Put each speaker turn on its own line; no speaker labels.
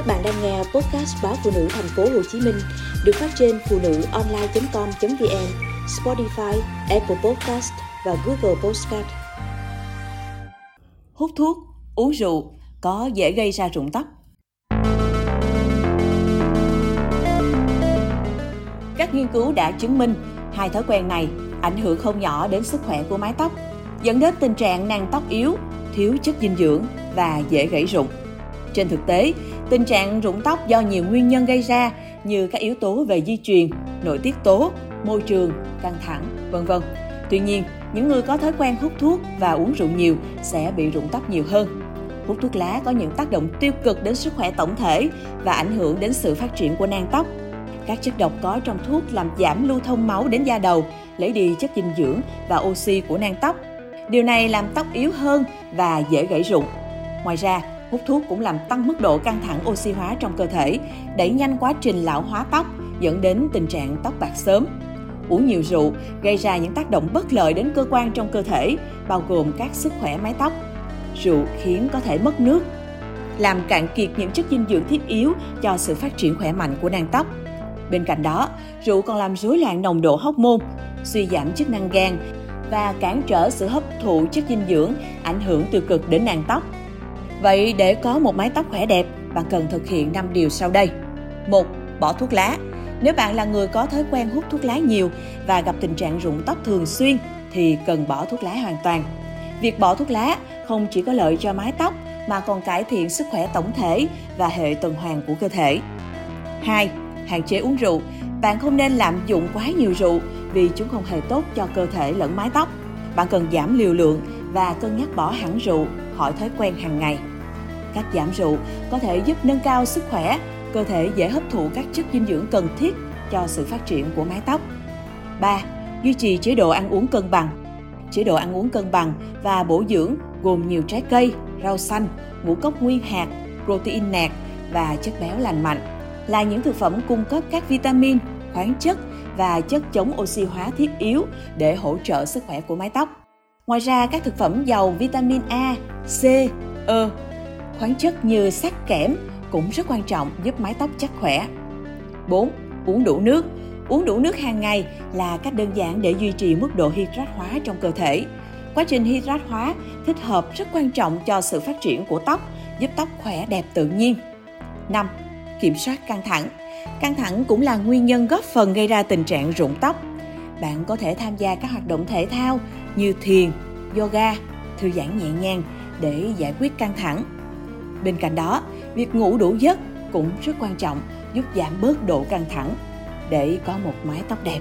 Các bạn đang nghe podcast báo phụ nữ thành phố Hồ Chí Minh được phát trên phụ nữ online.com.vn, Spotify, Apple Podcast và Google Podcast.
Hút thuốc, uống rượu có dễ gây ra rụng tóc. Các nghiên cứu đã chứng minh hai thói quen này ảnh hưởng không nhỏ đến sức khỏe của mái tóc, dẫn đến tình trạng nang tóc yếu, thiếu chất dinh dưỡng và dễ gãy rụng. Trên thực tế, tình trạng rụng tóc do nhiều nguyên nhân gây ra như các yếu tố về di truyền, nội tiết tố, môi trường, căng thẳng, vân vân. Tuy nhiên, những người có thói quen hút thuốc và uống rượu nhiều sẽ bị rụng tóc nhiều hơn. Hút thuốc lá có những tác động tiêu cực đến sức khỏe tổng thể và ảnh hưởng đến sự phát triển của nang tóc. Các chất độc có trong thuốc làm giảm lưu thông máu đến da đầu, lấy đi chất dinh dưỡng và oxy của nang tóc. Điều này làm tóc yếu hơn và dễ gãy rụng. Ngoài ra, hút thuốc cũng làm tăng mức độ căng thẳng oxy hóa trong cơ thể, đẩy nhanh quá trình lão hóa tóc, dẫn đến tình trạng tóc bạc sớm. Uống nhiều rượu gây ra những tác động bất lợi đến cơ quan trong cơ thể, bao gồm các sức khỏe mái tóc. Rượu khiến có thể mất nước, làm cạn kiệt những chất dinh dưỡng thiết yếu cho sự phát triển khỏe mạnh của nang tóc. Bên cạnh đó, rượu còn làm rối loạn nồng độ hormone, suy giảm chức năng gan và cản trở sự hấp thụ chất dinh dưỡng, ảnh hưởng tiêu cực đến nang tóc. Vậy để có một mái tóc khỏe đẹp, bạn cần thực hiện 5 điều sau đây. 1. Bỏ thuốc lá. Nếu bạn là người có thói quen hút thuốc lá nhiều và gặp tình trạng rụng tóc thường xuyên thì cần bỏ thuốc lá hoàn toàn. Việc bỏ thuốc lá không chỉ có lợi cho mái tóc mà còn cải thiện sức khỏe tổng thể và hệ tuần hoàn của cơ thể. 2. Hạn chế uống rượu. Bạn không nên lạm dụng quá nhiều rượu vì chúng không hề tốt cho cơ thể lẫn mái tóc. Bạn cần giảm liều lượng và cân nhắc bỏ hẳn rượu khỏi thói quen hàng ngày. Cách giảm rượu có thể giúp nâng cao sức khỏe, cơ thể dễ hấp thụ các chất dinh dưỡng cần thiết cho sự phát triển của mái tóc. 3. Duy trì chế độ ăn uống cân bằng. Chế độ ăn uống cân bằng và bổ dưỡng gồm nhiều trái cây, rau xanh, ngũ cốc nguyên hạt, protein nạc và chất béo lành mạnh là những thực phẩm cung cấp các vitamin, khoáng chất và chất chống oxy hóa thiết yếu để hỗ trợ sức khỏe của mái tóc. Ngoài ra, các thực phẩm giàu vitamin A, C, E, khoáng chất như sắt kẽm cũng rất quan trọng giúp mái tóc chắc khỏe. 4. Uống đủ nước. Uống đủ nước hàng ngày là cách đơn giản để duy trì mức độ hydrat hóa trong cơ thể. Quá trình hydrat hóa thích hợp rất quan trọng cho sự phát triển của tóc, giúp tóc khỏe đẹp tự nhiên. 5. Kiểm soát căng thẳng. Căng thẳng cũng là nguyên nhân góp phần gây ra tình trạng rụng tóc. Bạn có thể tham gia các hoạt động thể thao như thiền, yoga, thư giãn nhẹ nhàng để giải quyết căng thẳng. Bên cạnh đó, việc ngủ đủ giấc cũng rất quan trọng giúp giảm bớt độ căng thẳng để có một mái tóc đẹp.